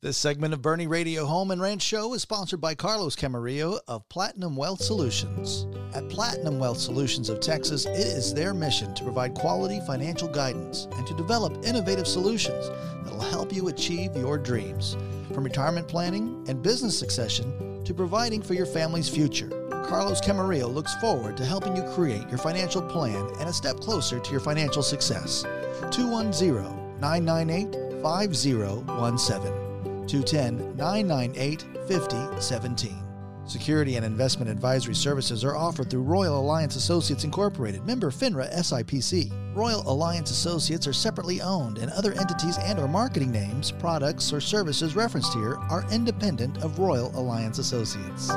This segment of Boerne Radio Home and Ranch Show is sponsored by Carlos Camarillo of Platinum Wealth Solutions. At Platinum Wealth Solutions of Texas, it is their mission to provide quality financial guidance and to develop innovative solutions that will help you achieve your dreams. From retirement planning and business succession to providing for your family's future, Carlos Camarillo looks forward to helping you create your financial plan and a step closer to your financial success. 210 998 5017. 210 998 5017. Security and investment advisory services are offered through Royal Alliance Associates Incorporated, member FINRA SIPC. Royal Alliance Associates are separately owned, and other entities and or marketing names, products, or services referenced here are independent of Royal Alliance Associates.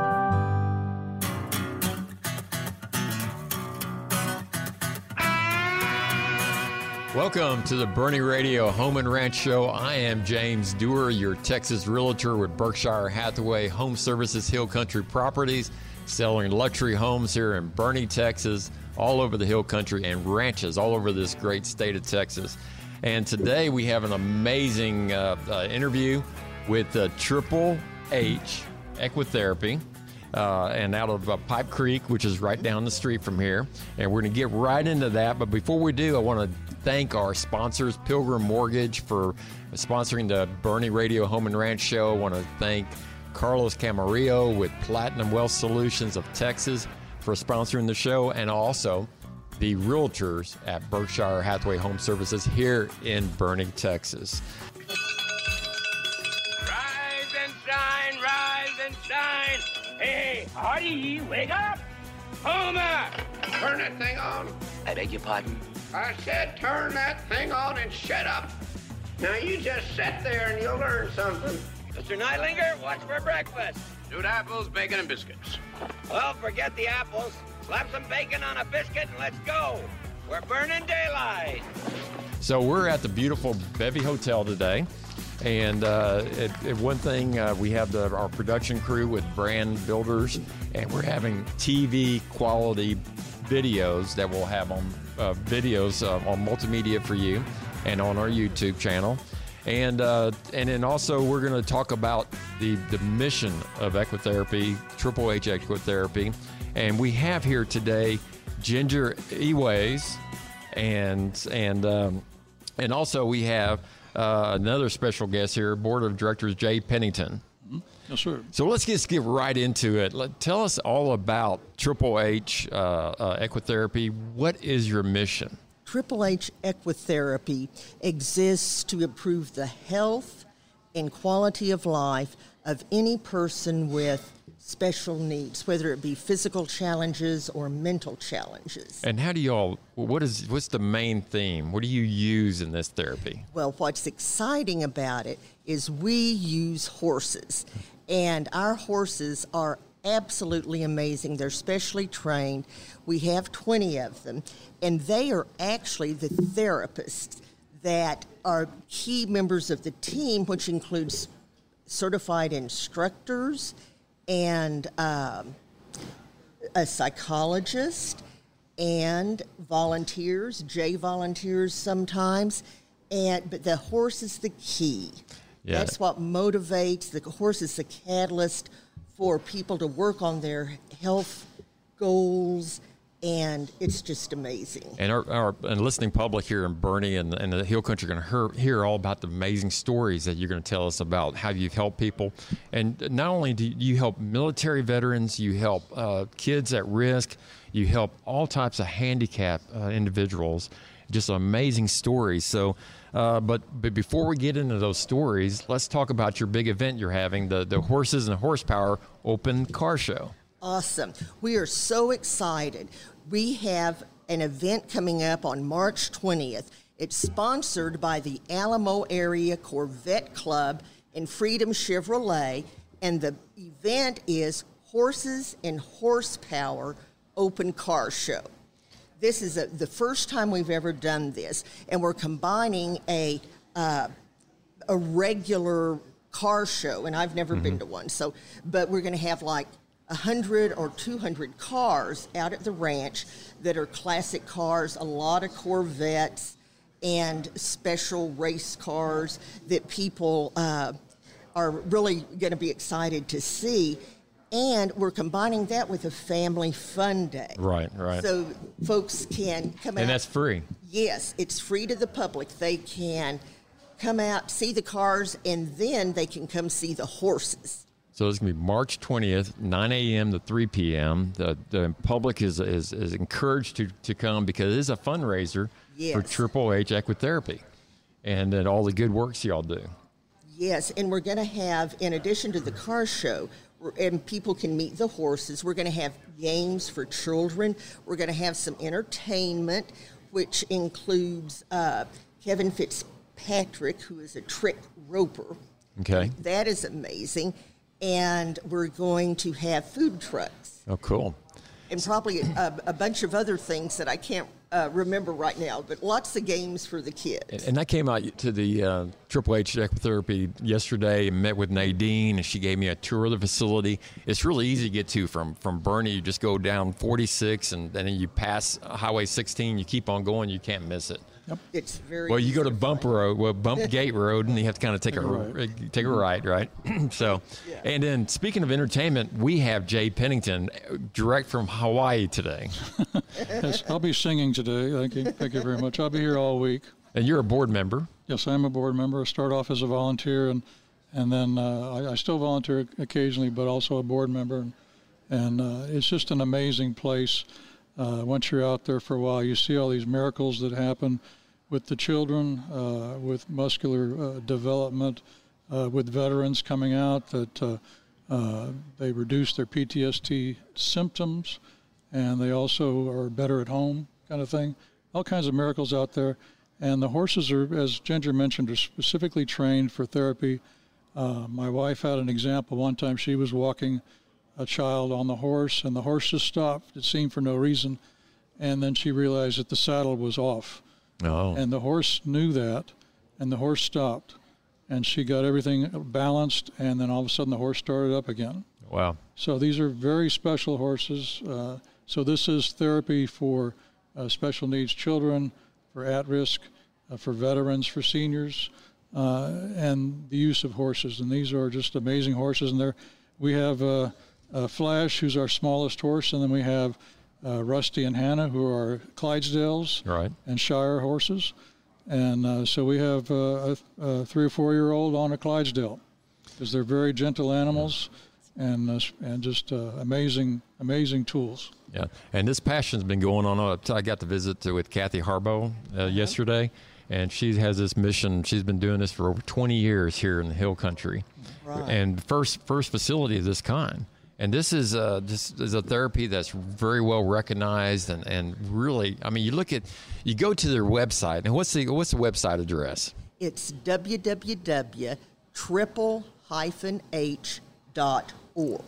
Welcome to the Boerne Radio Home and Ranch Show. I am James Duerr, your Texas realtor with Berkshire Hathaway Home Services Hill Country Properties, selling luxury homes here in Boerne, Texas, all over the Hill Country, and ranches all over this great state of Texas. And today we have an amazing uh, uh, interview with uh, Triple H Equitherapy. Uh, and out of uh, Pipe Creek, which is right down the street from here. And we're going to get right into that. But before we do, I want to thank our sponsors, Pilgrim Mortgage, for sponsoring the Boerne Radio Home and Ranch Show. I want to thank Carlos Camarillo with Platinum Wealth Solutions of Texas for sponsoring the show, and also the realtors at Berkshire Hathaway Home Services here in Boerne, Texas. Rise and shine, rise and shine. Hey, Hardy, wake up. Homer, turn that thing on. I beg your pardon? I said turn that thing on and shut up. Now you just sit there and you'll learn something. Mr. Neidlinger, what's for breakfast? Stewed apples, bacon, and biscuits. Well, forget the apples. Slap some bacon on a biscuit and let's go. We're burning daylight. So we're at the beautiful Bevy Hotel today. And uh, it, it, one thing, uh, we have the, our production crew with brand builders, and we're having TV quality videos that we'll have on uh, videos uh, on multimedia for you and on our YouTube channel. And uh, and then also we're going to talk about the the mission of Equitherapy, Triple H Equitherapy, and we have here today Ginger Eways, and and um, and also we have uh, another special guest here, Board of Directors Jay Pennington. Yes, sir. So let's just get right into it. Let, tell us all about Triple H uh, uh, Equitherapy. What is your mission? Triple H Equitherapy exists to improve the health and quality of life of any person with special needs, whether it be physical challenges or mental challenges. And how do y'all? What is what's the main theme? What do you use in this therapy? Well, what's exciting about it is we use horses, and our horses are absolutely amazing. They're specially trained. We have 20 of them, and they are actually the therapists that are key members of the team, which includes certified instructors and um, a psychologist and volunteers, J volunteers sometimes. And but the horse is the key. Yeah. That's what motivates the horse is the catalyst for people to work on their health goals and it's just amazing. And our, our and listening public here in Boerne and, and the Hill Country are going to hear, hear all about the amazing stories that you're going to tell us about how you've helped people. And not only do you help military veterans, you help uh, kids at risk, you help all types of handicapped uh, individuals. Just amazing stories. So, uh, but but before we get into those stories, let's talk about your big event you're having the the Horses and Horsepower Open Car Show. Awesome. We are so excited. We have an event coming up on March 20th. It's sponsored by the Alamo Area Corvette Club and Freedom Chevrolet, and the event is Horses and Horsepower Open Car Show. This is a, the first time we've ever done this, and we're combining a uh, a regular car show, and I've never been to one. So, but we're going to have like 100 or 200 cars out at the ranch that are classic cars, a lot of Corvettes and special race cars that people uh, are really going to be excited to see. And we're combining that with a family fun day. Right, right. So folks can come out. and that's free. Yes, it's free to the public. They can come out, see the cars, and then they can come see the horses. So it's going to be March 20th, 9 a.m. to 3 p.m. The, the public is, is, is encouraged to, to come because it is a fundraiser for Triple H Equitherapy and then all the good works y'all do. Yes, and we're going to have, in addition to the car show, and people can meet the horses, we're going to have games for children. We're going to have some entertainment, which includes uh, Kevin Fitzpatrick, who is a trick roper. Okay. That is amazing. And we're going to have food trucks Oh, cool. and probably a, a bunch of other things that I can't uh, remember right now, but lots of games for the kids. And I came out to the uh, Triple H Equitherapy yesterday and met with Nadine, and she gave me a tour of the facility. It's really easy to get to from from Boerne. You just go down 46, and then you pass Highway 16. You keep on going. You can't miss it. It's very Well, you go to easy Bump find. Road, well, Bump Gate Road, and you have to kind of take a right. take a right, right? so, and then speaking of entertainment, we have Jay Pennington, uh, direct from Hawaii today, Yes, I'll be singing today. Thank you. Thank you very much. I'll be here all week. and you're a board member. Yes, I'm a board member. I start off as a volunteer, and and then uh, I, I still volunteer occasionally, but also a board member. And, and uh, it's just an amazing place. Uh, once you're out there for a while, you see all these miracles that happen with the children, uh, with muscular uh, development, uh, with veterans coming out that uh, uh, they reduce their PTSD symptoms, and they also are better at home, kind of thing. All kinds of miracles out there. And the horses are, as Ginger mentioned, are specifically trained for therapy. My wife had an example one time. She was walking a child on the horse, and the horse just stopped, it seemed for no reason. And then she realized that the saddle was off. Oh, And the horse knew that, and the horse stopped. And she got everything balanced, and then all of a sudden the horse started up again. wow. So these are very special horses. Uh, so this is therapy for uh, special needs children, for at risk, uh, for veterans, for seniors, uh, and the use of horses. And these are just amazing horses. And there, we have uh, uh, Flash, who's our smallest horse, and then we have uh, Rusty and Hannah, who are Clydesdales Right. and Shire horses. And uh, so we have uh, a, a three or four year old on a Clydesdale because they're very gentle animals and uh, and just uh, amazing amazing tools. Yeah, and this passion's been going on. I got to visit with Kathy Harbo uh, yesterday, and she has this mission. She's been doing this for over 20 years here in the Hill Country, Right. and first first facility of this kind. And this is uh, this is a therapy that's very well recognized, and, and really, I mean, you look at, you go to their website, and what's the what's the website address? It's www.triple-h.org.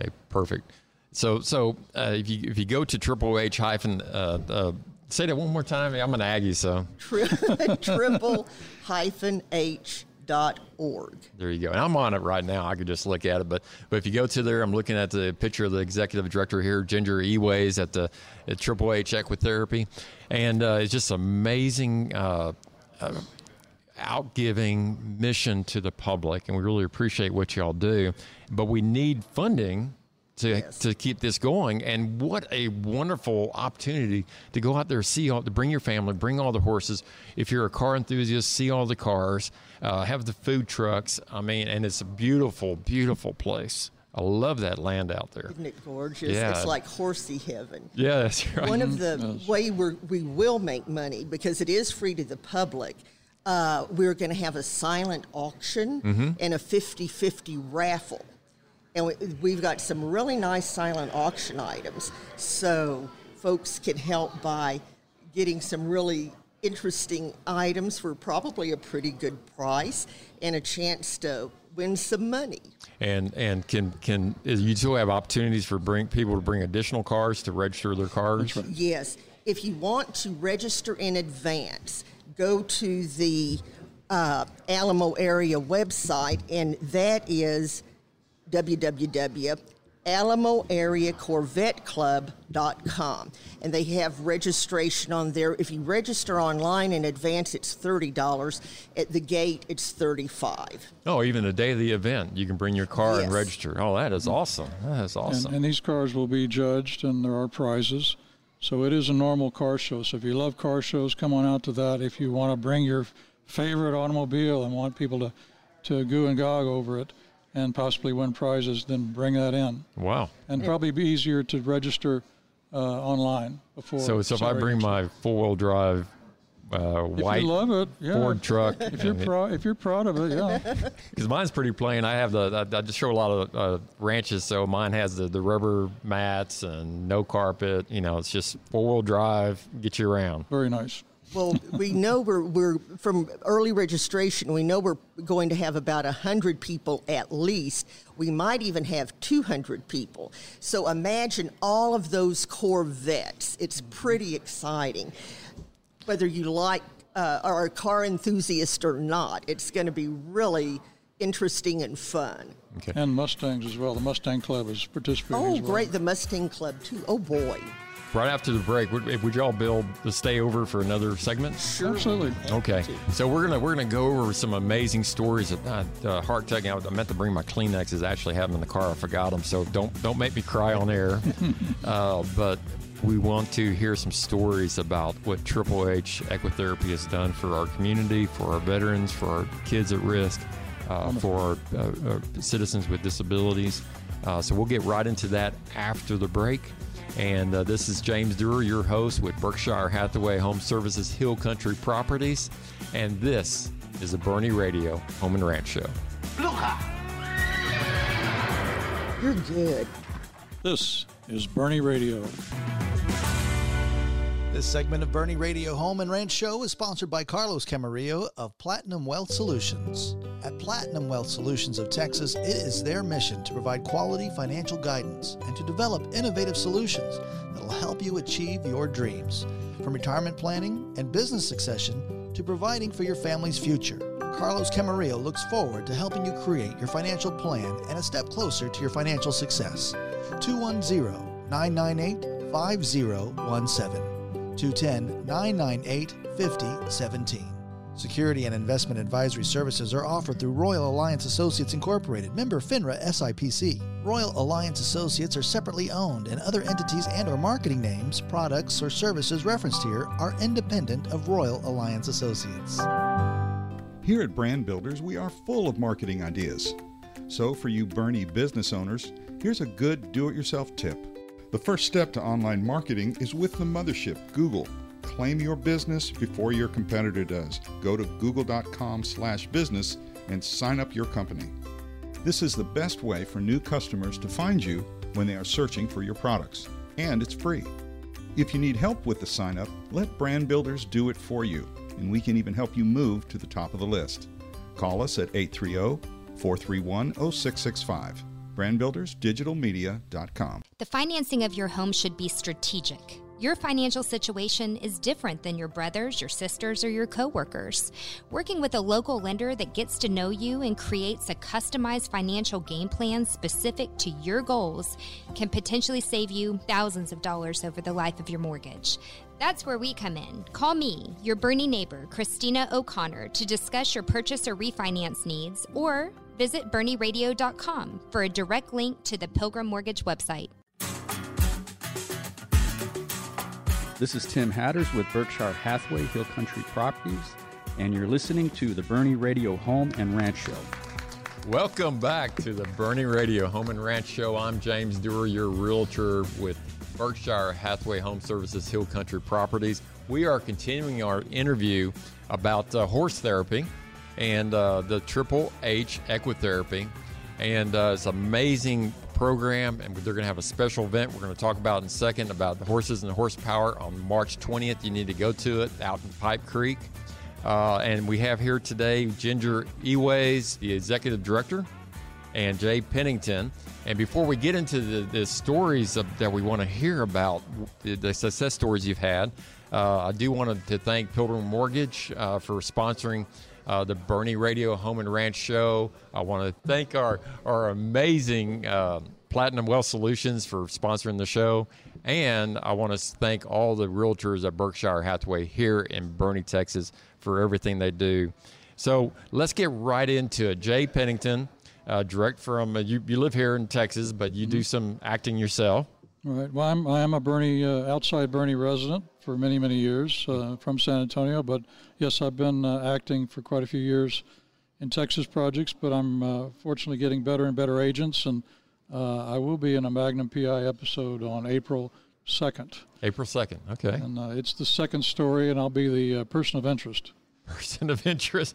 Okay, perfect. So so uh, if you if you go to triple H hyphen uh, uh, say that one more time, I'm an Aggie, so triple-h.org. There you go. And I'm on it right now. I could just look at it, but but if you go to there, I'm looking at the picture of the executive director here, Ginger Eways at the at H Equitherapy, and uh, it's just amazing. Uh, uh, outgiving mission to the public, and we really appreciate what y'all do. But we need funding to Yes. to keep this going. And what a wonderful opportunity to go out there, see all, to bring your family, bring all the horses. If you're a car enthusiast, see all the cars, uh, have the food trucks. I mean, and it's a beautiful, beautiful place. I love that land out there. Isn't it gorgeous? Yeah. It's like horsey heaven. Yeah, that's right. One of the way we're, we will make money because it is free to the public. Uh, we're going to have a silent auction Mm-hmm. and a 50-50 raffle, and we, we've got some really nice silent auction items. So folks can help by getting some really interesting items for probably a pretty good price and a chance to win some money. and and can can you still have opportunities for bring people to bring additional cars to register their cars? Yes. If you want to register in advance, go to the uh, Alamo area website, and that is alamoareacorvetteclub.com. And they have registration on there. If you register online in advance, it's $30. At the gate, it's 35 Oh, even the day of the event, you can bring your car and register. Oh, that is awesome. That is And, awesome. and these cars will be judged, and there are prizes. So it is a normal car show. So if you love car shows, come on out to that. If you want to bring your favorite automobile and want people to, to goo and gog over it and possibly win prizes, then bring that in. wow. And probably be easier to register uh, online before. So, so if I bring my four wheel drive uh, if you love it, yeah. Ford truck, If you're proud, if you're proud of it, yeah. because mine's pretty plain. I have the I, I just show a lot of uh, ranches, so mine has the, the rubber mats and no carpet. You know, it's just four wheel drive, get you around. Very nice. Well, we know we're, we're from early registration, we know we're going to have about 100 people at least. We might even have 200 people. So imagine all of those Corvettes. It's pretty exciting. Whether you like uh, are a car enthusiast or not, it's going to be really interesting and fun. Okay. And Mustangs as well. The Mustang Club is participating Oh, as well. great. The Mustang Club, too. Oh, boy. Right after the break, would, would y'all build the stay over for another segment? Absolutely. Okay, so we're gonna we're gonna go over some amazing stories. Of, uh, uh, heart taking. I meant to bring my Kleenexes. I actually have them in the car. I forgot them. So don't don't make me cry on air. uh, but we want to hear some stories about what Triple H Equitherapy has done for our community, for our veterans, for our kids at risk, uh, for our uh, uh, citizens with disabilities. Uh, so we'll get right into that after the break. And uh, this is James Duerr, your host with Berkshire Hathaway Home Services Hill Country Properties. And this is the Boerne Radio Home and Ranch Show. You're good. This is Boerne Radio. This segment of Boerne Radio Home and Ranch Show is sponsored by Carlos Camarillo of Platinum Wealth Solutions. At Platinum Wealth Solutions of Texas, it is their mission to provide quality financial guidance and to develop innovative solutions that will help you achieve your dreams. From retirement planning and business succession to providing for your family's future, Carlos Camarillo looks forward to helping you create your financial plan and a step closer to your financial success. 210 998 5017. 210 998 5017. Security and investment advisory services are offered through Royal Alliance Associates Incorporated, member FINRA SIPC. Royal Alliance Associates are separately owned, and other entities and/or marketing names, products, or services referenced here are independent of Royal Alliance Associates. Here at Brand Builders, we are full of marketing ideas. So, for you Boerne business owners, here's a good do it yourself tip. The first step to online marketing is with the mothership, Google. Claim your business before your competitor does. Go to google.com/business and sign up your company. This is the best way for new customers to find you when they are searching for your products, and it's free. If you need help with the sign up, let Brand Builders do it for you, and we can even help you move to the top of the list. Call us at 830 431 0665. BrandBuildersDigitalMedia.com. The financing of your home should be strategic. Your financial situation is different than your brothers, your sisters, or your coworkers. Working with a local lender that gets to know you and creates a customized financial game plan specific to your goals can potentially save you thousands of dollars over the life of your mortgage. That's where we come in. Call me, your Boerne neighbor, Christina O'Connor, to discuss your purchase or refinance needs, or visit BoerneRadio.com for a direct link to the Pilgrim Mortgage website. This is Tim Hatters with Berkshire Hathaway Hill Country Properties, and you're listening to the Boerne Radio Home and Ranch Show. Welcome back to the Boerne Radio Home and Ranch Show. I'm James Duerr, your realtor with Berkshire Hathaway Home Services Hill Country Properties. We are continuing our interview about uh, horse therapy and uh, the Triple H Equitherapy. And uh, it's an amazing program, and they're going to have a special event we're going to talk about in a second about the horses and the horsepower on March 20th. You need to go to it out in Pipe Creek. Uh, and we have here today Ginger Eways, the executive director, and Jay Pennington. And before we get into the, the stories of, that we want to hear about, the, the success stories you've had, uh, I do want to thank Pilgrim Mortgage uh, for sponsoring uh, the Boerne Radio Home and Ranch Show. I want to thank our our amazing uh, Platinum Wealth Solutions for sponsoring the show, and I want to thank all the realtors at Berkshire Hathaway here in Boerne, Texas, for everything they do. So let's get right into it. Jay Pennington, uh, direct from uh, you, you live here in Texas, but you do some acting yourself. All right. Well, I'm, I am a Boerne, uh, outside Boerne resident for many, many years uh, from San Antonio. But yes, I've been uh, acting for quite a few years in Texas projects, but I'm uh, fortunately getting better and better agents. And uh, I will be in a Magnum PI episode on April 2nd. April 2nd. Okay. And uh, it's the second story, and I'll be the person of interest. Person of interest.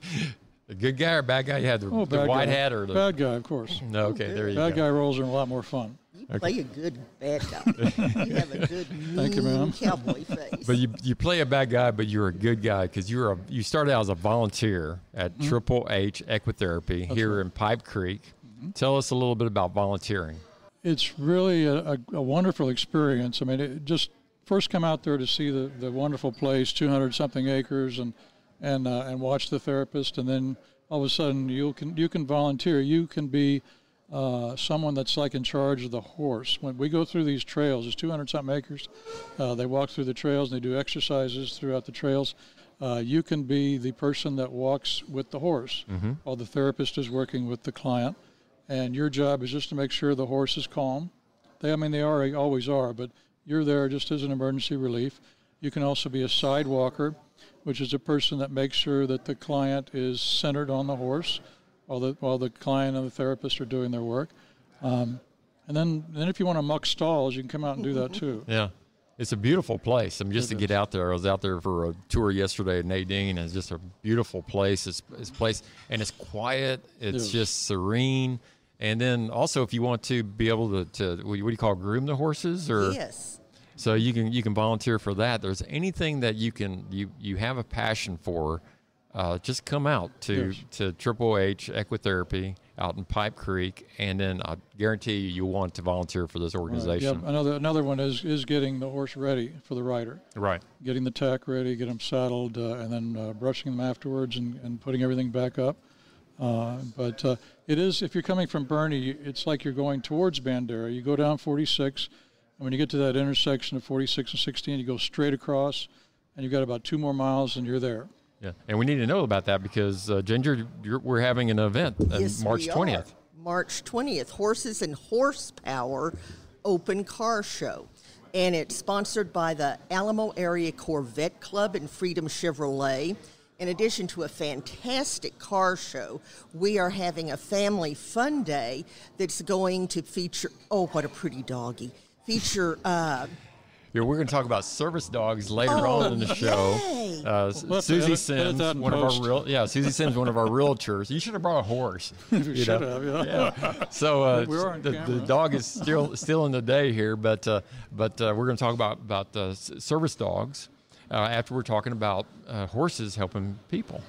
A good guy or bad guy? You had the, oh, the white guy. hat or the bad guy, of course. No, okay, there you bad go. Bad guy roles are a lot more fun. You okay. play a good bad guy. you have a good Thank you, ma'am. cowboy face. But you you play a bad guy, but you're a good guy because you're a you started out as a volunteer at mm-hmm. Triple H Equitherapy That's here right. in Pipe Creek. Mm-hmm. Tell us a little bit about volunteering. It's really a, a, a wonderful experience. I mean, it just first come out there to see the, the wonderful place, 200 something acres, and and uh, and watch the therapist, and then all of a sudden you can you can volunteer. You can be uh, someone that's like in charge of the horse. When we go through these trails, it's 200 something acres. Uh, they walk through the trails and they do exercises throughout the trails. Uh, you can be the person that walks with the horse mm-hmm. while the therapist is working with the client. And your job is just to make sure the horse is calm. They, I mean, they are always are, but you're there just as an emergency relief. You can also be a side walker, which is a person that makes sure that the client is centered on the horse while the while the client and the therapist are doing their work. Um, and then then if you want to muck stalls, you can come out and do that too. Yeah. It's a beautiful place. I mean, just It to get is. out there, I was out there for a tour yesterday at Nadine, and it's just a beautiful place. It's, it's place, and it's quiet. It's is. just serene. And then also, if you want to be able to, to what do you call groom the horses, or yes. So you can you can volunteer for that. There's anything that you can you you have a passion for, uh, just come out to Yes. to Triple H Equitherapy out in Pipe Creek, and then I guarantee you you'll want to volunteer for this Right. organization. Yep. Another another one is is getting the horse ready for the rider. Right. getting the tack ready, get them saddled, uh, and then uh, brushing them afterwards and, and putting everything back up. Uh, but uh, it is, if you're coming from Boerne, it's like you're going towards Bandera. You go down 46, and when you get to that intersection of 46 and 16, you go straight across, and you've got about two more miles, and you're there. Yeah, and we need to know about that because uh, Ginger, you're, we're having an event on yes, March we are. twentieth. March 20th, Horses and Horsepower Open Car Show. And it's sponsored by the Alamo Area Corvette Club and Freedom Chevrolet. In addition to a fantastic car show, we are having a family fun day that's going to feature, oh, what a pretty doggy. Feature uh, Yeah, we're going to talk about service dogs later Oh, on in the show. Uh, We'll have to Suzy edit- edit Sims, that in one of our real, yeah, Suzy Sims, one of our realtors. You should have brought a horse. You you should know? have, yeah. Yeah. So uh, We are on the, the dog is still still in the day here, but uh, but uh, we're going to talk about about uh, service dogs uh, after we're talking about uh, horses helping people.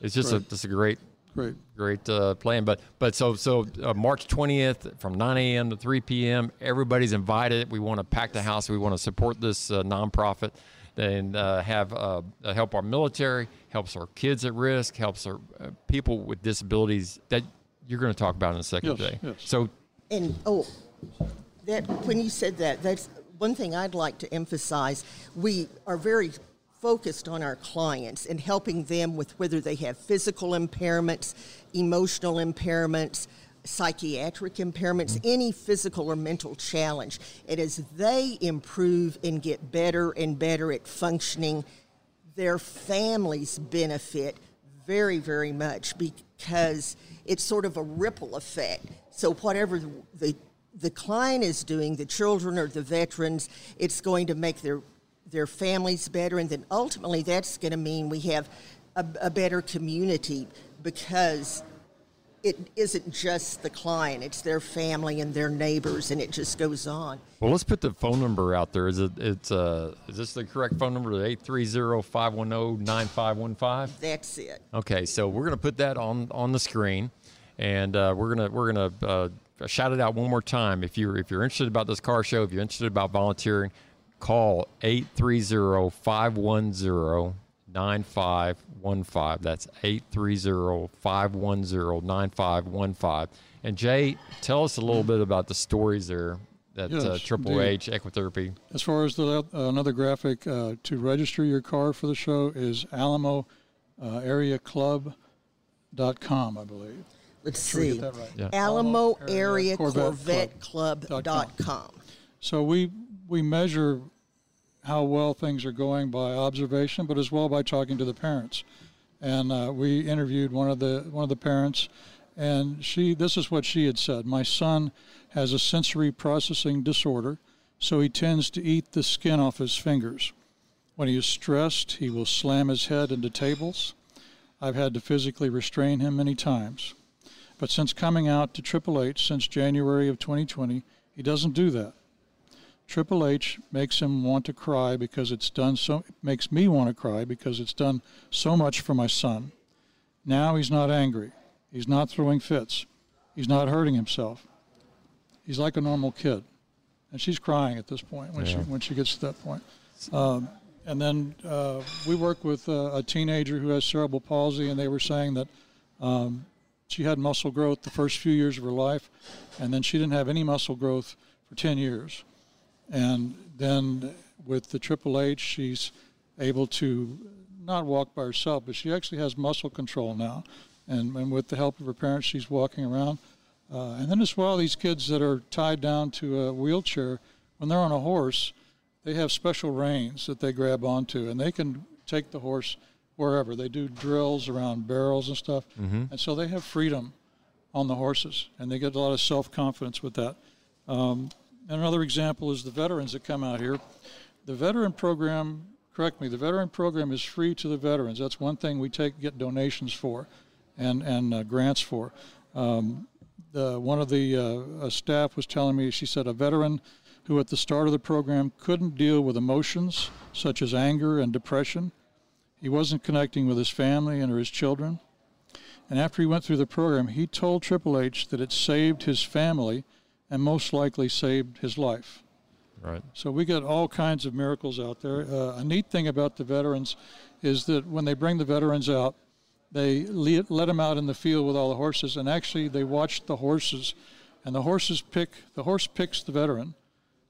It's just a Right. just a great Great. great uh, plan. But but so so uh, March twentieth from nine a.m. to three p.m. Everybody's invited. We want to pack the house. We want to support this uh, nonprofit and uh, have uh, help our military, helps our kids at risk, helps our uh, people with disabilities that you're going to talk about in a second, Yes, Jay. yes. So And oh, that when you said that, that's one thing I'd like to emphasize. We are very focused on our clients and helping them with whether they have physical impairments, emotional impairments, psychiatric impairments, mm-hmm. any physical or mental challenge. And as they improve and get better and better at functioning, their families benefit very, very much because it's sort of a ripple effect. So whatever the, the the client is doing, the children or the veterans, it's going to make their their families better, and then ultimately that's going to mean we have a, a better community because it isn't just the client; it's their family and their neighbors, and it just goes on. well, let's put the phone number out there. Is it it's uh is this the correct phone number? Eight three zero five one zero nine five one five. That's it. Okay, so we're gonna put that on on the screen, and uh, we're gonna we're gonna uh, shout it out one more time. If you're if you're interested about this car show, if you're interested about volunteering, call 830-510-9800. 9515. That's 830 510 9515. And Jay, tell us a little bit about the stories there that uh, Triple indeed. H Equitherapy. As far as the uh, another graphic uh, to register your car for the show is Alamo uh, Area Club dot com, I believe. Let's Sure see. get right. Yeah. Alamo Area Corvette Corvette Club Club dot dot com. So we we measure how well things are going by observation, but as well by talking to the parents. And uh, we interviewed one of the one of the parents, and she this is what she had said: My son has a sensory processing disorder, so he tends to eat the skin off his fingers. When he is stressed, he will slam his head into tables. I've had to physically restrain him many times. But since coming out to Triple H since January of 2020, he doesn't do that. Triple H makes him want to cry because it's done so makes me want to cry because it's done so much for my son. Now he's not angry. He's not throwing fits. He's not hurting himself. He's like a normal kid. And she's crying at this point when she when she gets to that point. Um, and then uh, we work with uh, a teenager who has cerebral palsy, and they were saying that um, she had muscle growth the first few years of her life, and then she didn't have any muscle growth for 10 years. And then with the Triple H, she's able to not walk by herself, but she actually has muscle control now. And, and with the help of her parents, she's walking around. Uh, and then as well, these kids that are tied down to a wheelchair, when they're on a horse, they have special reins that they grab onto, and they can take the horse wherever. They do drills around barrels and stuff, and so they have freedom on the horses, and they get a lot of self confidence with that. Um, and another example is the veterans that come out here. The veteran program, correct me, the veteran program is free to the veterans. That's one thing we take get donations for, and and uh, grants for. Um, the, one of the uh, staff was telling me, she said, a veteran who at the start of the program couldn't deal with emotions such as anger and depression. He wasn't connecting with his family and or his children. And after he went through the program, he told Triple H that it saved his family and most likely saved his life. Right. So we get all kinds of miracles out there. Uh, a neat thing about the veterans is that when they bring the veterans out, they le- let them out in the field with all the horses, and actually they watch the horses, and the horses pick. The horse picks the veteran,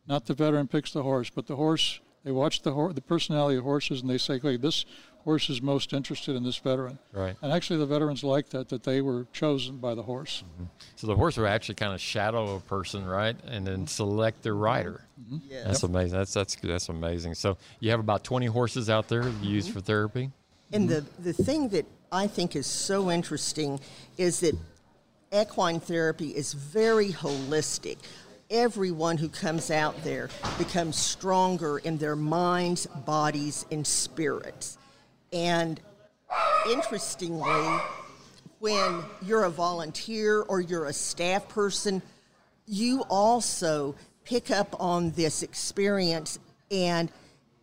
not the veteran picks the horse, but the horse. They watch the hor- the personality of horses, and they say, "Okay, this horse is most interested in this veteran." Right. And actually, the veterans like that that they were chosen by the horse. Mm-hmm. So the horse will actually kind of shadow a person, right, and then mm-hmm. select their rider. Mm-hmm. Yes. That's amazing. That's that's that's amazing. So you have about twenty horses out there you use for therapy. And the, the thing that I think is so interesting is that equine therapy is very holistic. Everyone who comes out there becomes stronger in their minds, bodies, and spirits. And interestingly, when you're a volunteer or you're a staff person, you also pick up on this experience and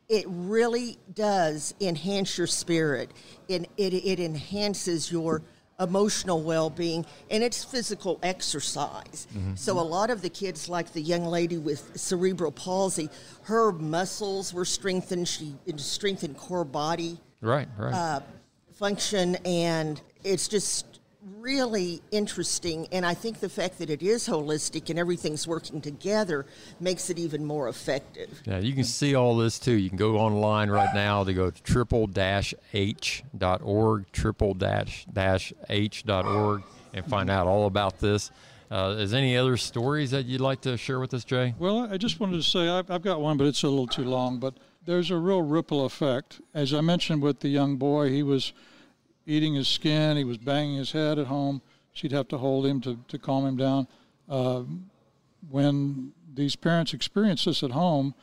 it really does enhance your spirit. It, it, it enhances your emotional well being and it's physical exercise. Mm-hmm. So, a lot of the kids, like the young lady with cerebral palsy, her muscles were strengthened, she strengthened core body Right. Right. Uh, function, and it's just really interesting. And I think the fact that it is holistic and everything's working together makes it even more effective. Yeah, you can see all this too. You can go online right now to go to triple h.org, triple h.org, and find out all about this. Uh, is any other stories that you'd like to share with us, Jay? Well, I just wanted to say I've, I've got one, but it's a little too long. But there's a real ripple effect. As I mentioned with the young boy, he was eating his skin, he was banging his head at home. She'd have to hold him to, to calm him down. Uh, when these parents experience this at home,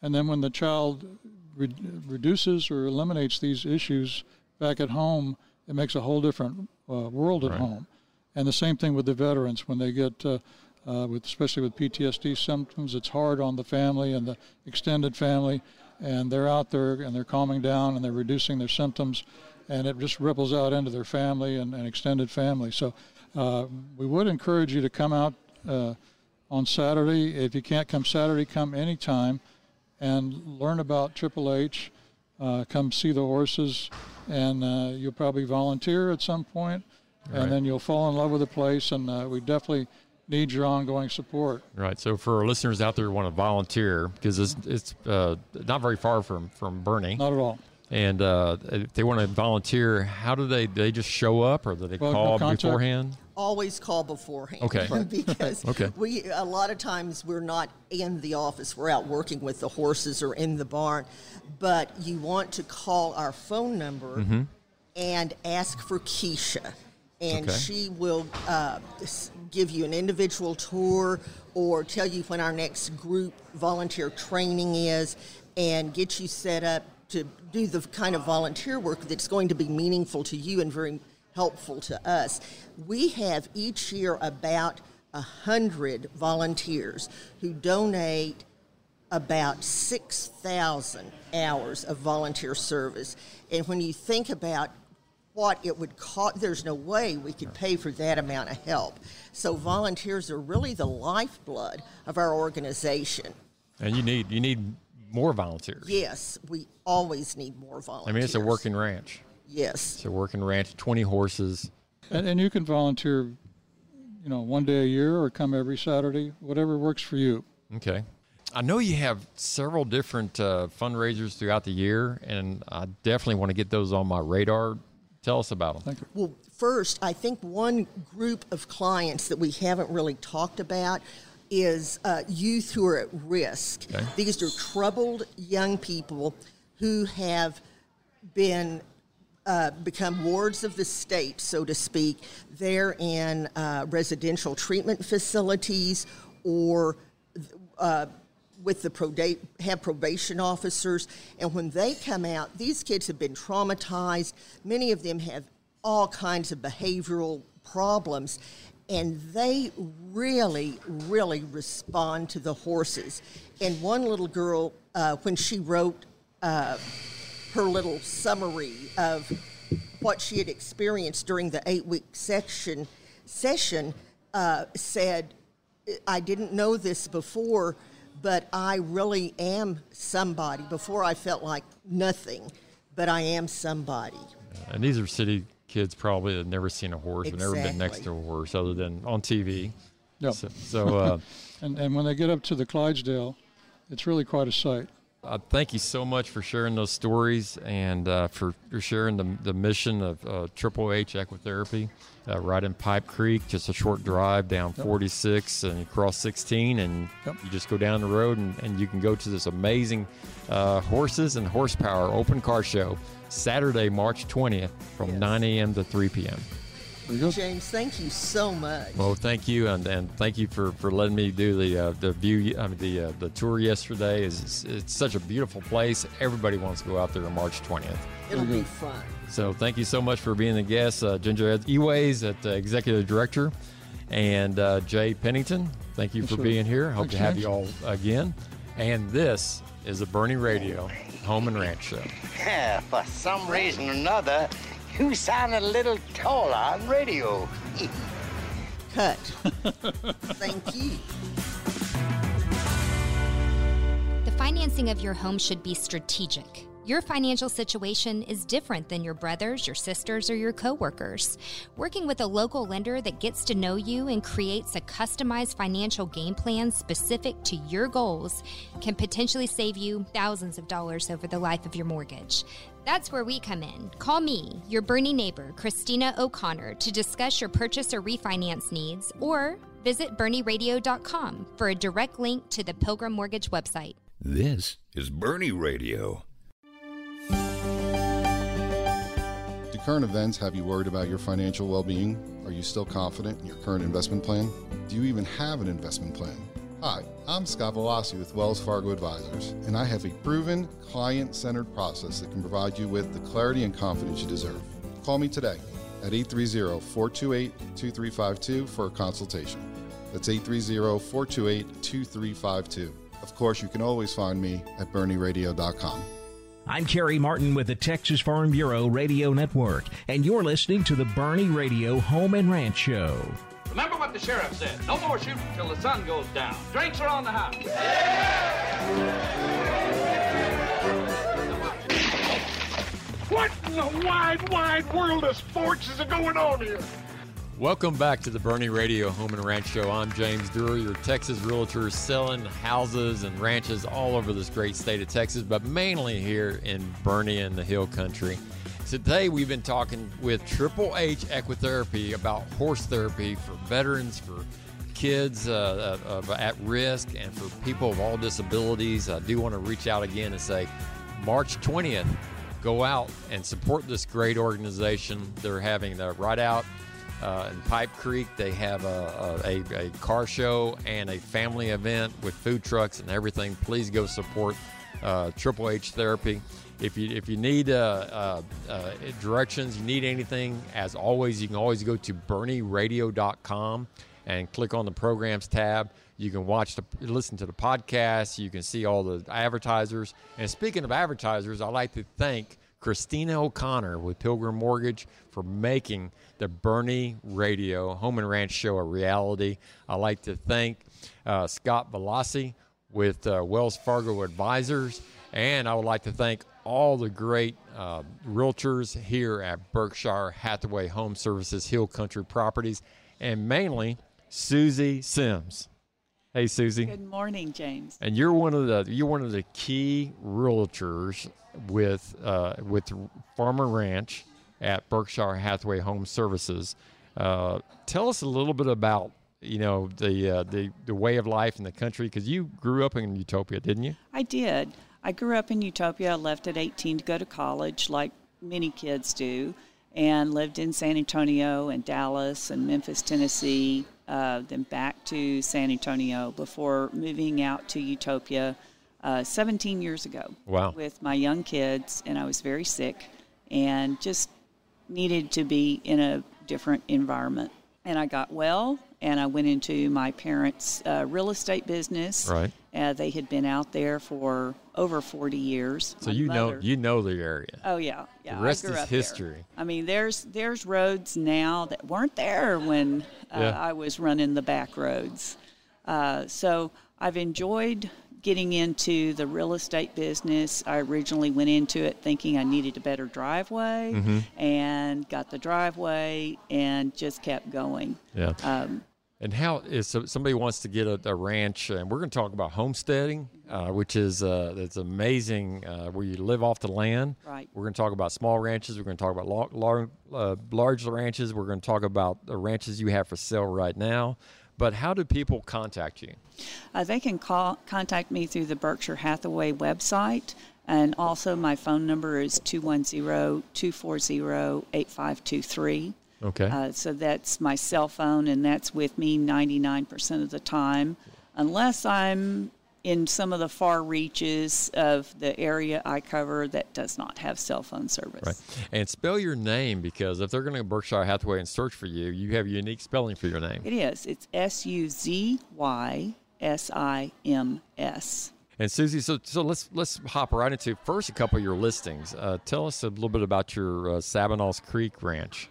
and then when the child re- reduces or eliminates these issues back at home, it makes a whole different uh, world at Right. home. And the same thing with the veterans when they get, uh, uh, with especially with PTSD symptoms, it's hard on the family and the extended family, and they're out there and they're calming down and they're reducing their symptoms, and it just ripples out into their family and, and extended family. So uh, we would encourage you to come out uh, on Saturday. If you can't come Saturday, come anytime and learn about Triple H. uh, come see the horses, and uh, you'll probably volunteer at some point, and Right. then you'll fall in love with the place. And uh, we definitely need your ongoing support. Right. So for our listeners out there who want to volunteer, because it's, it's uh, not very far from, from Boerne. Not at all. And uh, if they want to volunteer, how do they? They just show up, or do they Well, call contact- beforehand? always call beforehand. Okay. Because Okay. we a lot of times we're not in the office. We're out working with the horses or in the barn. But you want to call our phone number Mm-hmm. and ask for Keisha. And Okay. she will uh, give you an individual tour or tell you when our next group volunteer training is and get you set up to do the kind of volunteer work that's going to be meaningful to you and very helpful to us. We have each year about a hundred volunteers who donate about 6,000 hours of volunteer service. And when you think about what it would cost, there's no way we could pay for that amount of help. So volunteers are really the lifeblood of our organization. And you need you need more volunteers. Yes, we always need more volunteers. I mean, it's a working ranch. Yes. It's a working ranch. Twenty horses. And, and you can volunteer, you know, one day a year or come every Saturday, whatever works for you. Okay. I know you have several different uh, fundraisers throughout the year, and I definitely want to get those on my radar. Tell us about them. Thank you. Well, first, I think one group of clients that we haven't really talked about is uh, youth who are at risk. Okay. These are troubled young people who have been uh, become wards of the state, so to speak. They're in uh, residential treatment facilities or uh, with the have probation officers, and when they come out, these kids have been traumatized. Many of them have all kinds of behavioral problems, and they really, really respond to the horses. And one little girl, uh, when she wrote uh, her little summary of what she had experienced during the eight-week section session, uh, said, "I didn't know this before." But I really am somebody. Before I felt like nothing, but I am somebody. And these are city kids probably that have never seen a horse, have never been next to a horse other than on TV. Yep. So, so uh, And, and when they get up to the Clydesdale, it's really quite a sight. uh, thank you so much for sharing those stories and uh, for, for sharing the, the mission of uh, Triple H Equitherapy uh, right in Pipe Creek, just a short drive down 46 and you cross 16 and Yep. you just go down the road and, and you can go to this amazing uh, horses and horsepower open car show Saturday, March 20th from Yes. 9 a.m. to 3 p.m. There you go. James, thank you so much. Well, thank you, and, and thank you for, for letting me do the uh, the view I mean, the uh, the tour yesterday. is it's, it's such a beautiful place. Everybody wants to go out there on March twentieth. It'll be fun. So thank you so much for being the guest, uh, Ginger Eways, at uh, Executive Director, and uh, Jay Pennington. Thank you for Sure. being here. Hope Thanks, to have you all again. And this is a Boerne Radio Home and Ranch Show. Yeah, for some reason or another, you sound a little taller on radio. Cut. thank you. The financing of your home should be strategic. Your financial situation is different than your brothers, your sisters, or your coworkers. Working with a local lender that gets to know you and creates a customized financial game plan specific to your goals can potentially save you thousands of dollars over the life of your mortgage. That's where we come in. Call me, your Boerne neighbor, Christina O'Connor, to discuss your purchase or refinance needs, or visit BoerneRadio.com for a direct link to the Pilgrim Mortgage website. This is Boerne Radio. Current events have you worried about your financial well being? Are you still confident in your current investment plan? Do you even have an investment plan? Hi, I'm Scott Velasi with Wells Fargo Advisors, and I have a proven client centered process that can provide you with the clarity and confidence you deserve. Call me today at 830 428 2352 for a consultation. That's 830 428 2352. Of course, you can always find me at BoerneRadio.com. I'm Kerry Martin with the Texas Farm Bureau Radio Network, and you're listening to the Boerne Radio Home and Ranch Show. Remember what the sheriff said. No more shooting till the sun goes down. Drinks are on the house. What in the wide, wide world of sports is going on here? Welcome back to the Boerne Radio Home and Ranch Show. I'm James Duerr, your Texas realtor selling houses and ranches all over this great state of Texas, but mainly here in Boerne and the Hill Country. Today we've been talking with Triple H Equitherapy about horse therapy for veterans, for kids uh, uh, at risk, and for people of all disabilities. I do want to reach out again and say March 20th, go out and support this great organization. They're having the Ride Out uh, in Pipe Creek. They have a, a, a, car show and a family event with food trucks and everything. Please go support uh, Triple H Therapy. If you if you need uh, uh, uh, directions, you need anything, as always, you can always go to BoerneRadio.com and click on the programs tab. You can watch the listen to the podcast. You can see all the advertisers. And speaking of advertisers, I'd like to thank Christina O'Connor with Pilgrim Mortgage for making the Boerne Radio Home and Ranch Show a reality. I'd like to thank uh, Scott Velassi with uh, Wells Fargo Advisors. And I would like to thank all the great uh, realtors here at Berkshire Hathaway Home Services Hill Country Properties, and mainly Suzy Sims. Hey, Suzy. Good morning, James. And you're one of the you're one of the key realtors with uh, with Farmer Ranch at Berkshire Hathaway Home Services. Uh, tell us a little bit about you know the uh, the the way of life in the country because you grew up in Utopia, didn't you? I did. I grew up in Utopia. I left at 18 to go to college, like many kids do, and lived in San Antonio and Dallas and Memphis, Tennessee, uh, then back to San Antonio before moving out to Utopia uh, 17 years ago. Wow. With my young kids, and I was very sick and just needed to be in a different environment. And I got well, and I went into my parents' uh, real estate business. Right. Uh, they had been out there for over 40 years. So My you mother- know you know the area. Oh yeah, yeah. The rest I grew is up there. history. I mean, there's there's roads now that weren't there when uh, Yeah. I was running the back roads. Uh, so I've enjoyed getting into the real estate business. I originally went into it thinking I needed a better driveway, Mhm. and got the driveway, and just kept going. Yeah. Um, And how is so somebody wants to get a, a ranch, and we're going to talk about homesteading, uh, which is uh, it's amazing uh, where you live off the land. Right. We're going to talk about small ranches. We're going to talk about lar- lar- uh, large ranches. We're going to talk about the ranches you have for sale right now. But how do people contact you? Uh, they can call contact me through the Berkshire Hathaway website, and also my phone number is 210-240-8523. Okay. Uh, so that's my cell phone, and that's with me 99% of the time, unless I'm in some of the far reaches of the area I cover that does not have cell phone service. Right. And spell your name because if they're going to Berkshire Hathaway and search for you, you have a unique spelling for your name. It is. It's S U Z Y S I M S. And Suzy, so so let's let's hop right into first a couple of your listings. Uh, tell us a little bit about your uh, Sabinals Creek Ranch.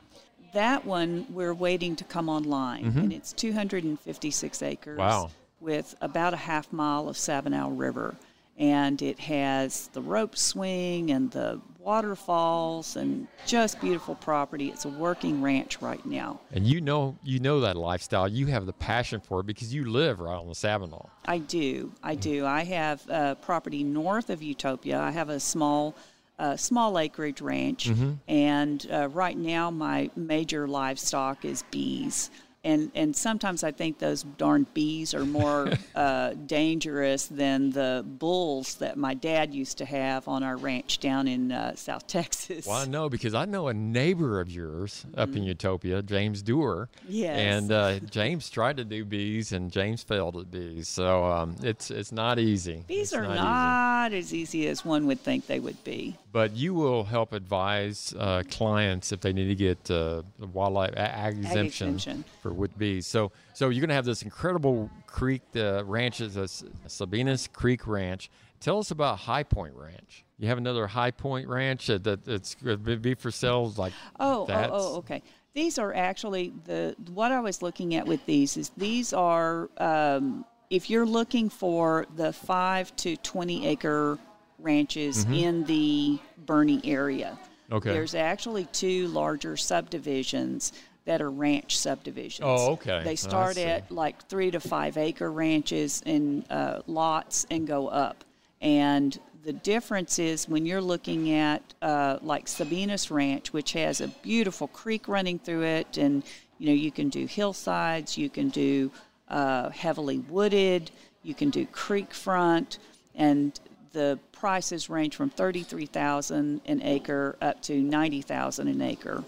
That one we're waiting to come online, Mhm. and it's 256 acres. Wow. With about a half mile of Sabinal River, and it has the rope swing and the waterfalls and just beautiful property. It's a working ranch right now. And you know you know that lifestyle. You have the passion for it because you live right on the Sabinal. I do. I do. I have uh, property north of Utopia. I have a small, uh, small acreage ranch, Mhm. and uh, right now my major livestock is bees. And and sometimes I think those darn bees are more uh, dangerous than the bulls that my dad used to have on our ranch down in uh, South Texas. Well, I know because I know a neighbor of yours up in Utopia, James Duerr. Mm-hmm. Yes. And uh, James tried to do bees, and James failed at bees. So um, it's it's not easy. Bees It's are not not, easy. as easy as one would think they would be. But you will help advise uh, clients if they need to get uh, wildlife ag exemption, exemption. for with be. So, so you're going to have this incredible creek uh, ranches, uh, Sabinas Creek Ranch. Tell us about High Point Ranch. You have another High Point Ranch that, that that's going to be for sales like Oh, oh, oh, okay. These are actually the what I was looking at with these is these are um, if you're looking for the five to twenty acre ranches Mhm. in the Boerne area. Okay. There's actually two larger subdivisions that are ranch subdivisions. Oh, okay. They start see. at like three to five acre ranches and uh, lots and go up. And the difference is when you're looking at uh, like Sabinas Ranch, which has a beautiful creek running through it, and you know you can do hillsides, you can do uh, heavily wooded, you can do creek front, and the prices range from thirty-three thousand an acre up to ninety thousand an acre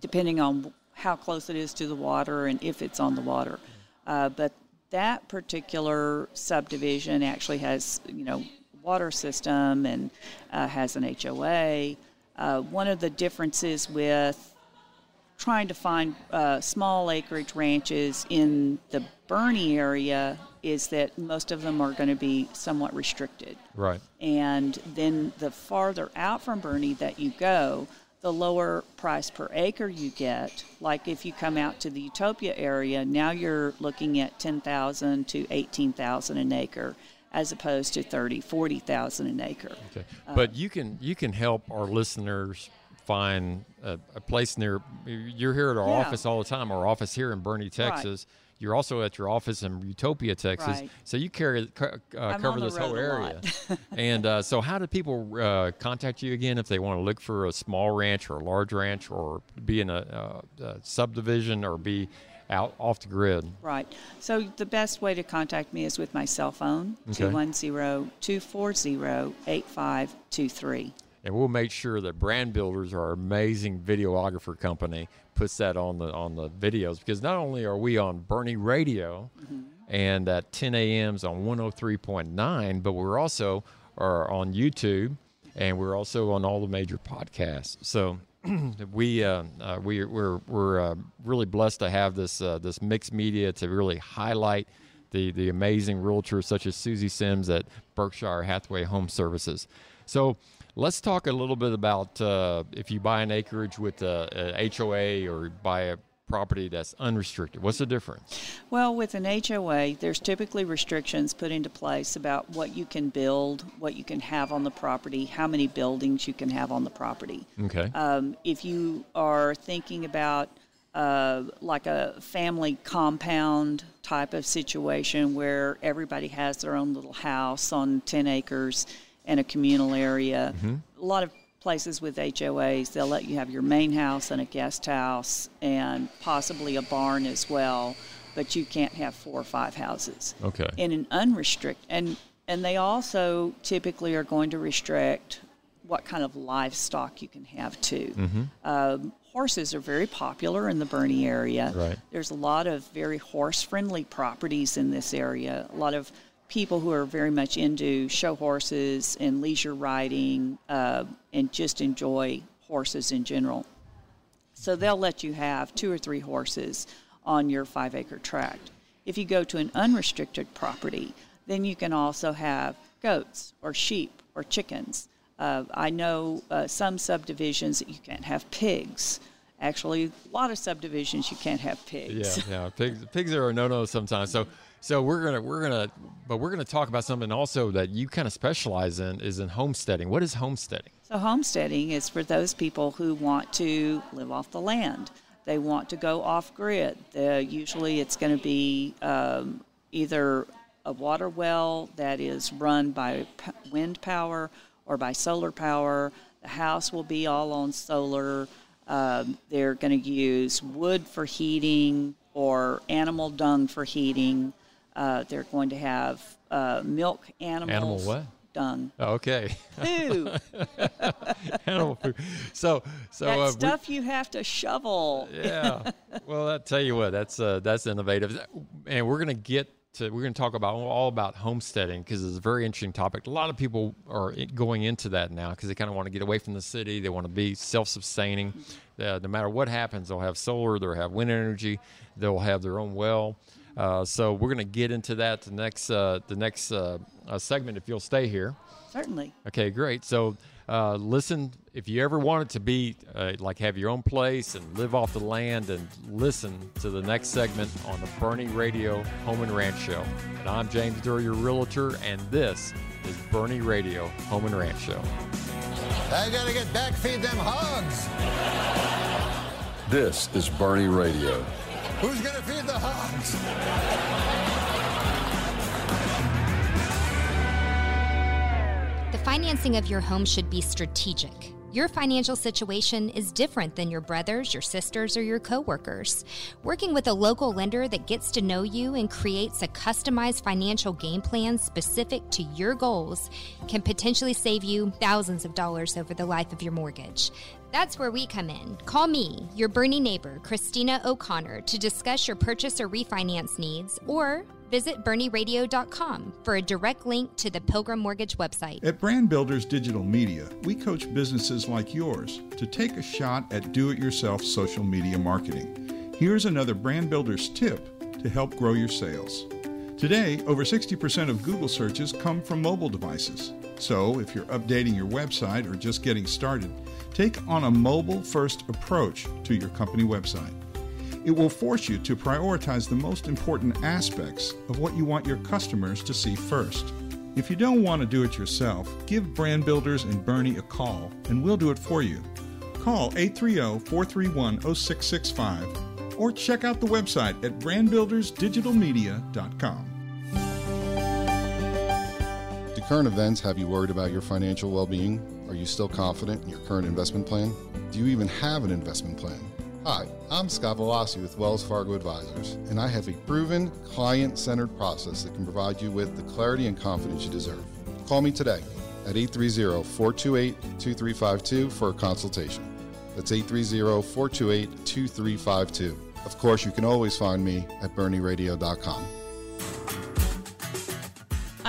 depending on how close it is to the water and if it's on the water. Uh, but that particular subdivision actually has, you know, water system and uh, has an HOA. Uh, one of the differences with trying to find uh, small acreage ranches in the Boerne area is that most of them are going to be somewhat restricted. Right. And then the farther out from Boerne that you go, the lower price per acre you get. Like if you come out to the Utopia area, now you're looking at 10,000 to 18,000 an acre as opposed to 30, 40,000 an acre. Okay. Uh, But you can you can help our listeners find a, a place near. You're here at our Yeah. office all the time. Our office here in Boerne, Texas. You're also at your office in Utopia, Texas. Right. So you carry uh, cover this whole area. and uh, so, how do people uh, contact you again if they want to look for a small ranch or a large ranch or be in a, uh, a subdivision or be out off the grid? Right. So the best way to contact me is with my cell phone, Okay. 210 240 8523. And we'll make sure that Brand Builders, our amazing videographer company, puts that on the on the videos because not only are we on Boerne Radio and at 10 a.m.s on 103.9, but we're also are on YouTube and we're also on all the major podcasts. So we uh, uh, we we're we're uh, really blessed to have this uh, this mixed media to really highlight the the amazing realtors such as Suzy Sims at Berkshire Hathaway Home Services. So let's talk a little bit about uh, if you buy an acreage with a, a HOA or buy a property that's unrestricted. What's the difference? Well, with an HOA, there's typically restrictions put into place about what you can build, what you can have on the property, how many buildings you can have on the property. Okay. Um, if you are thinking about uh, like a family compound type of situation where everybody has their own little house on 10 acres and a communal area, a lot of places with HOAs, they'll let you have your main house and a guest house and possibly a barn as well, but you can't have four or five houses. Okay. In an unrestricted, and and they also typically are going to restrict what kind of livestock you can have too. Mhm. Um, horses are very popular in the Boerne area. Right. There's a lot of very horse-friendly properties in this area. A lot of people who are very much into show horses and leisure riding uh, and just enjoy horses in general. So they'll let you have two or three horses on your five acre tract. If you go to an unrestricted property, then you can also have goats or sheep or chickens. Uh, I know uh, some subdivisions that you can't have pigs. Actually, a lot of subdivisions you can't have pigs. Yeah, yeah. Pigs, pigs are a no-no sometimes. So, so we're gonna we're gonna, but we're gonna talk about something also that you kind of specialize in is in homesteading. What is homesteading? So, homesteading is for those people who want to live off the land. They want to go off grid. Usually, it's going to be um, either a water well that is run by wind power or by solar power. The house will be all on solar. Um, they're going to use wood for heating or animal dung for heating. Uh, they're going to have uh, milk animals. Animal what? Dung. Okay. Poo. Animal food. So, so that uh, we- stuff you have to shovel. yeah. Well, I tell you what, that's uh, that's innovative, and we're gonna get to we're gonna talk about all about homesteading because it's a very interesting topic. A lot of people are going into that now because they kind of want to get away from the city. They want to be self-sustaining. Uh, no matter what happens, they'll have solar, they'll have wind energy, they'll have their own well. Uh, so we're gonna get into that the next uh, the next uh, uh, segment if you'll stay here. Certainly. Okay, great. So, uh, listen, if you ever wanted to be uh, like have your own place and live off the land, and listen to the next segment on the Boerne Radio Home and Ranch Show. And I'm James Duerr, your realtor, and this is Boerne Radio Home and Ranch Show. I gotta get back, feed them hogs. This is Boerne Radio. Who's gonna feed the hogs? The financing of your home should be strategic. Your financial situation is different than your brothers, your sisters, or your coworkers. Working with a local lender that gets to know you and creates a customized financial game plan specific to your goals can potentially save you thousands of dollars over the life of your mortgage. That's where we come in. Call me, your Boerne neighbor, Christina O'Connor, to discuss your purchase or refinance needs, or visit BoerneRadio.com for a direct link to the Pilgrim Mortgage website. At Brand Builders Digital Media, we coach businesses like yours to take a shot at do it yourself social media marketing. Here's another Brand Builders tip to help grow your sales. Today, over 60% of Google searches come from mobile devices. So, if you're updating your website or just getting started, take on a mobile first approach to your company website. It will force you to prioritize the most important aspects of what you want your customers to see first. If you don't want to do it yourself, give Brand Builders and Boerne a call and we'll do it for you. Call 830 431 0665 or check out the website at brandbuildersdigitalmedia.com. Do current events have you worried about your financial well being? Are you still confident in your current investment plan? Do you even have an investment plan? Hi, I'm Scott Velassi with Wells Fargo Advisors, and I have a proven client centered process that can provide you with the clarity and confidence you deserve. Call me today at 830 428 2352 for a consultation. That's 830 428 2352. Of course, you can always find me at BoerneRadio.com.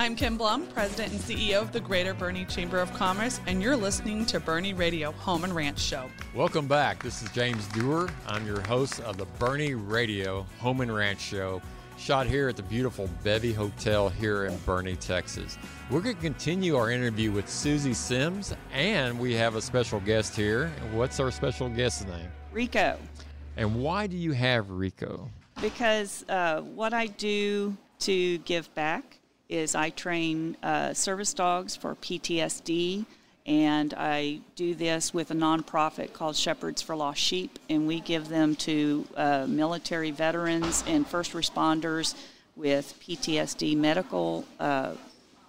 I'm Kim Blum, President and CEO of the Greater Boerne Chamber of Commerce, and you're listening to Boerne Radio Home and Ranch Show. Welcome back. This is James Duerr. I'm your host of the Boerne Radio Home and Ranch Show, shot here at the beautiful Bevy Hotel here in Boerne, Texas. We're going to continue our interview with Suzy Sims, and we have a special guest here. What's our special guest's name? Rico. And why do you have Rico? Because uh, what I do to give back is I train uh, service dogs for PTSD, and I do this with a nonprofit called Shepherds for Lost Sheep, and we give them to uh, military veterans and first responders with PTSD medical uh,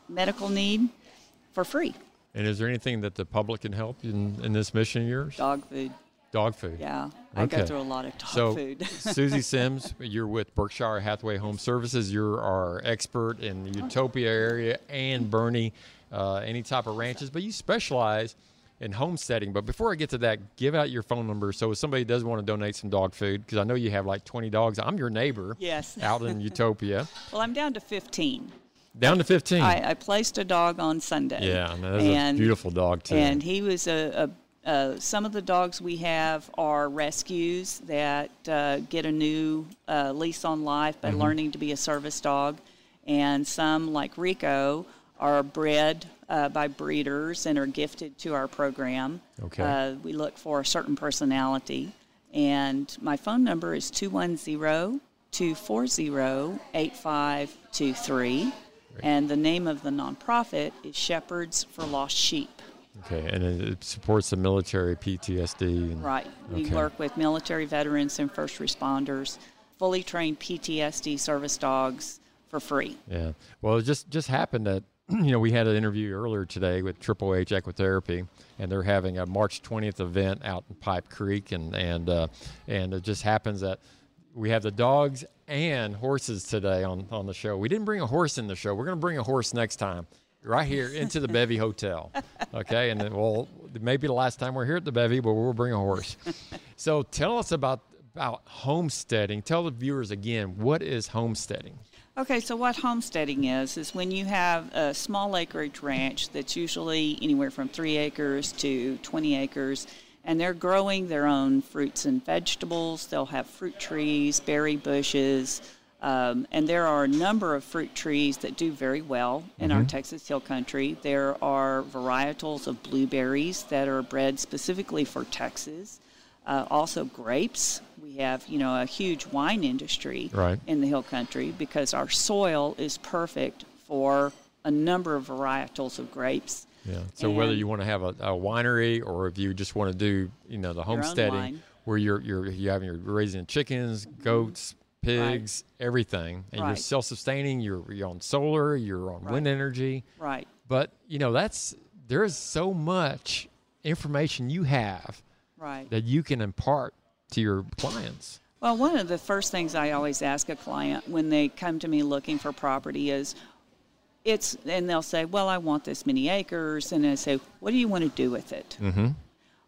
medical need for free. And is there anything that the public can help in, in this mission of yours? Dog food. Dog food. Yeah, I Okay. go through a lot of dog so, food. Suzy Sims, you're with Berkshire Hathaway Home Services. You're our expert in the Utopia area and Boerne, uh, any type of ranches, but you specialize in homesteading. But before I get to that, give out your phone number so if somebody does want to donate some dog food, because I know you have like 20 dogs. I'm your neighbor. Yes. Out in Utopia. well, I'm down to 15. Down to 15. I, I placed a dog on Sunday. Yeah, that's a beautiful dog, too. And he was a, a uh, some of the dogs we have are rescues that uh, get a new uh, lease on life by Mm-hmm. Mhm. learning to be a service dog, and some like Rico are bred uh, by breeders and are gifted to our program. Okay. Uh, we look for a certain personality, and my phone number is 210 240 8523. And the name of the nonprofit is Shepherds for Lost Sheep. Okay, and it it supports the military PTSD. And, Right. We okay. work with military veterans and first responders, fully trained PTSD service dogs for free. Yeah. Well, it just just happened that you know we had an interview earlier today with Triple H Equitherapy, and they're having a March 20th event out in Pipe Creek, and and uh, and it just happens that we have the dogs and horses today on on the show. We didn't bring a horse in the show. We're going to bring a horse next time. Right here into the Bevy Hotel, okay, and then, well, maybe the last time we're here at the Bevy, but we'll bring a horse. So tell us about about homesteading. Tell the viewers again what is homesteading. Okay, so what homesteading is, is when you have a small acreage ranch that's usually anywhere from three acres to 20 acres, and they're growing their own fruits and vegetables. They'll have fruit trees, berry bushes, um, and there are a number of fruit trees that do very well in our Mhm. Texas Hill Country. There are varietals of blueberries that are bred specifically for Texas. Uh, also grapes. We have, you know, a huge wine industry Right. in the hill country because our soil is perfect for a number of varietals of grapes. Yeah. So whether you want to have a, a winery or if you just want to do, you know, the homesteading where you're you're you having you're raising chickens, goats, pigs, everything, and you're self-sustaining. You're you're on solar. You're on wind energy. Right. But you know that's there is so much information you have Right. that you can impart to your clients. Well, one of the first things I always ask a client when they come to me looking for property is, it's, and they'll say, well, I want this many acres. And I say, what do you want to do with it? Mm-hmm.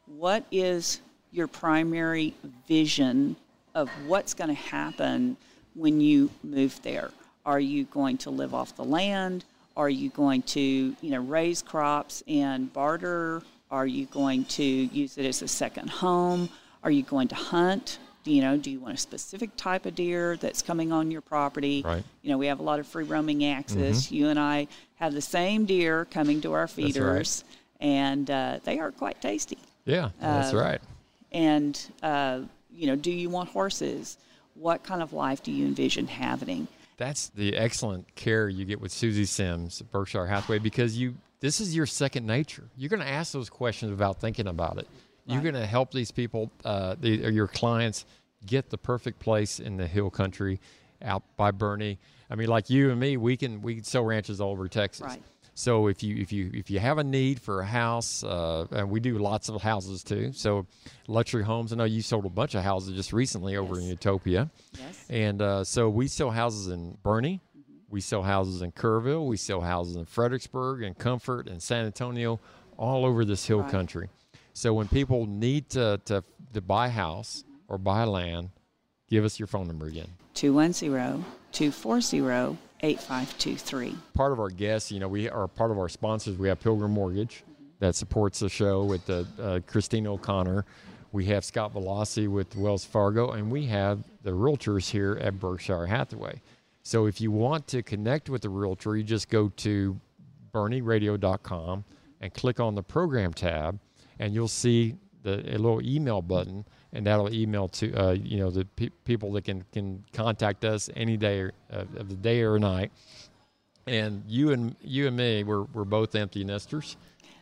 What is your primary vision of what's going to happen when you move there? Are you going to live off the land? Are you going to, you know, raise crops and barter? Are you going to use it as a second home? Are you going to hunt? Do you know, do you want a specific type of deer that's coming on your property? Right. You know, we have a lot of free roaming access. You and I have the same deer coming to our right. feeders, and uh, they are quite tasty. Yeah, that's Uh, right. And, uh, you know, do you want horses? What kind of life do you envision having? That's the excellent care you get with Suzy Sims at Berkshire Hathaway because you this is your second nature. You're going to ask those questions without thinking about it. You're going to help these people, uh, the, your clients, get the perfect place in the hill country out by Boerne. I mean, like you and me, we can we can sell ranches all over Texas. Right. So if you if you if you have a need for a house, uh, and we do lots of houses too. So luxury homes. I know you sold a bunch of houses just recently over in Utopia. Yes. And uh, so we sell houses in Boerne, we sell houses in Kerrville, we sell houses in Fredericksburg and Comfort and San Antonio, all over this hill Right. country. So when people need to, to to buy a house or buy land, give us your phone number again. 210 240 8523. part of our guests, you know, we are part of our sponsors. We have Pilgrim Mortgage that supports the show with the, uh, Christine O'Connor. We have Scott Velocci with Wells Fargo, and we have the realtors here at Berkshire Hathaway. So if you want to connect with the realtor, you just go to boerneradio.com and click on the program tab, and you'll see the a little email button, and that'll email to uh, you know the pe- people that can can contact us any day or, uh, of the day or night. And you and you and me, we're we're both empty nesters,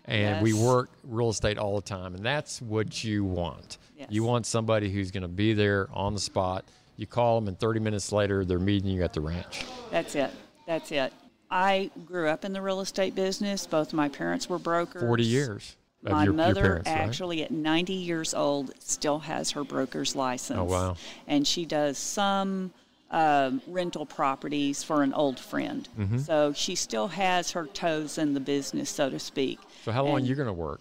and we work real estate all the time, and that's what you want. You want somebody who's going to be there on the spot. You call them, and 30 minutes later, they're meeting you at the ranch. That's it. That's it. I grew up in the real estate business. Both my parents were brokers. 40 years. My your, your mother, parents, right? actually, at 90 years old, still has her broker's license. Oh, wow. And she does some um, rental properties for an old friend. Mhm. So she still has her toes in the business, so to speak. So how long And are you going to work?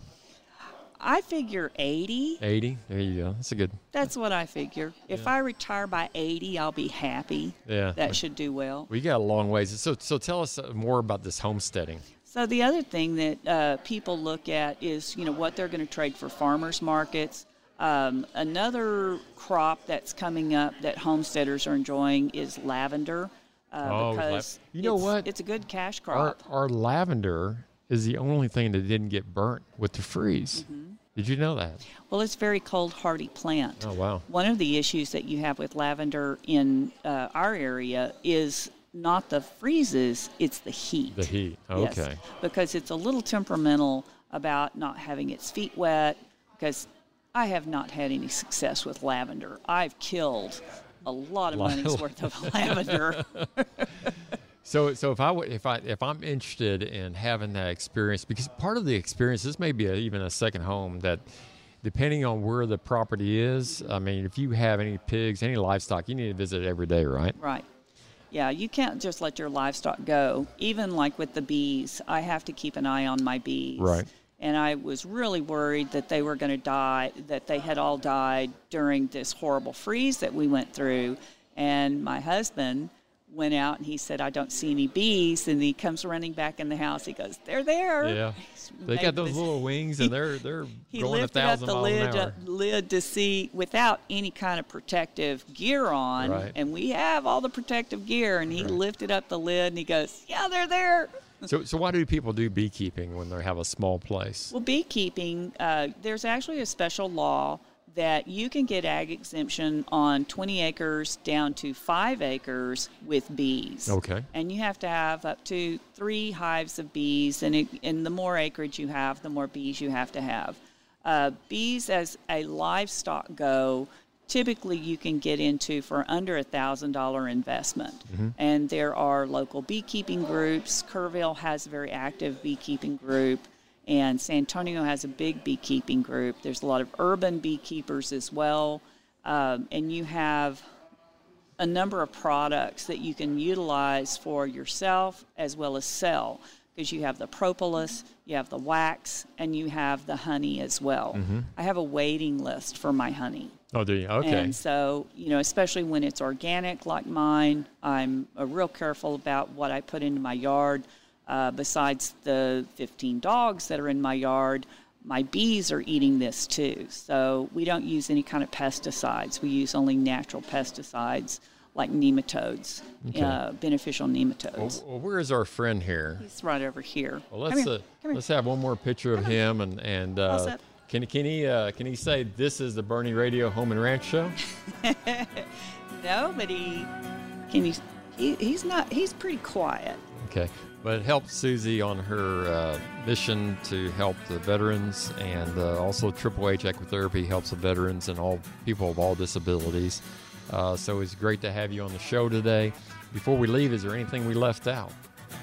I figure 80. 80. There you go. That's a good. That's what I figure. If I retire by 80, I'll be happy. Yeah. That should do well. We got a long ways. So so tell us uh, more about this homesteading. So the other thing that uh, people look at is, you know, what they're going to trade for farmers markets. Um, another crop that's coming up that homesteaders are enjoying is lavender, uh, Oh, because you know what? It's a good cash Our, crop. our lavender is the only thing that didn't get burnt with the freeze. Mm-hmm. Did you know that? Well, it's a very cold hardy plant. Oh wow. One of the issues that you have with lavender in uh, our area is not the freezes, it's the heat. The heat. Yes, Okay. because it's a little temperamental about not having its feet wet. Because I have not had any success with lavender. I've killed a lot of money's worth of lavender. So, so if I would, if I, if I'm interested in having that experience, because part of the experience, this may be a, even a second home that, depending on where the property is. I mean, if you have any pigs, any livestock, you need to visit it every day, right? Right. Yeah, you can't just let your livestock go. Even like with the bees, I have to keep an eye on my bees. Right. And I was really worried that they were going to die, that they had all died during this horrible freeze that we went through. And my husband went out and he said, I don't see any bees. And he comes running back in the house. He goes, They're there. Yeah. They got those this- little wings, and they're they're He going a lifted up the lid, uh, lid to see without any kind of protective gear on, Right. and we have all the protective gear. And he lifted up the lid and he goes, "Yeah, they're there." So, so why do people do beekeeping when they have a small place? Well, beekeeping, uh, there's actually a special law that you can get ag exemption on 20 acres down to five acres with bees. Okay. And you have to have up to three hives of bees, and, it, and the more acreage you have, the more bees you have to have. Uh, bees as a livestock go, typically you can get into for under a thousand dollar investment. Mhm. And there are local beekeeping groups. Kerrville has a very active beekeeping group, and San Antonio has a big beekeeping group. There's a lot of urban beekeepers as well, um, and you have a number of products that you can utilize for yourself as well as sell because you have the propolis, you have the wax, and you have the honey as well. Mhm. I have a waiting list for my honey. Oh, do you? Okay. And so, you know, especially when it's organic like mine, I'm uh, real careful about what I put into my yard. Uh, besides the 15 dogs that are in my yard, my bees are eating this too. So we don't use any kind of pesticides. We use only natural pesticides like nematodes, Okay. uh, beneficial nematodes. Well, well, where is our friend here? He's right over here. Well, let's here. uh, let's have one more picture of him and and uh, can can he uh, can he say this is the Boerne Radio Home and Ranch Show? no, but he can you. He, he's not. He's pretty quiet. Okay, but it helps Suzy on her uh, mission to help the veterans, and uh, also Triple H Equitherapy helps the veterans and all people of all disabilities. Uh, so it's great to have you on the show today. Before we leave, is there anything we left out?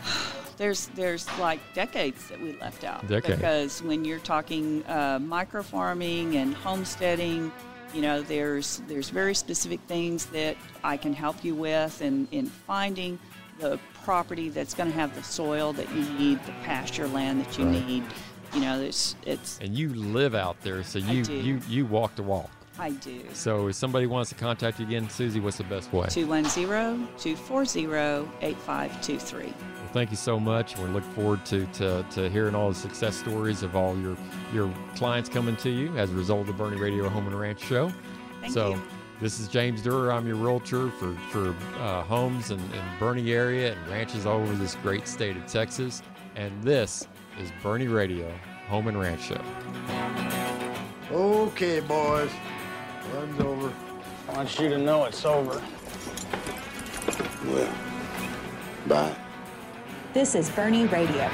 There's there's like decades that we left out Decades. because when you're talking uh, micro farming and homesteading, you know there's there's very specific things that I can help you with in in finding the property that's going to have the soil that you need, the pasture land that you Right. need. You know, it's it's And you live out there, so you you you walk the walk. I do. So if somebody wants to contact you again, Suzy, what's the best way? 210-240-8523. Well, thank you so much. We look forward to, to, to hearing all the success stories of all your your clients coming to you as a result of the Boerne Radio Home and Ranch Show. Thank so you. This is James Duerr. I'm your realtor for, for uh, homes in, in Boerne area and ranches all over this great state of Texas. And this is Boerne Radio Home and Ranch Show. Okay, boys. Run's over. I want you to know it's over. Well, bye. This is Boerne Radio.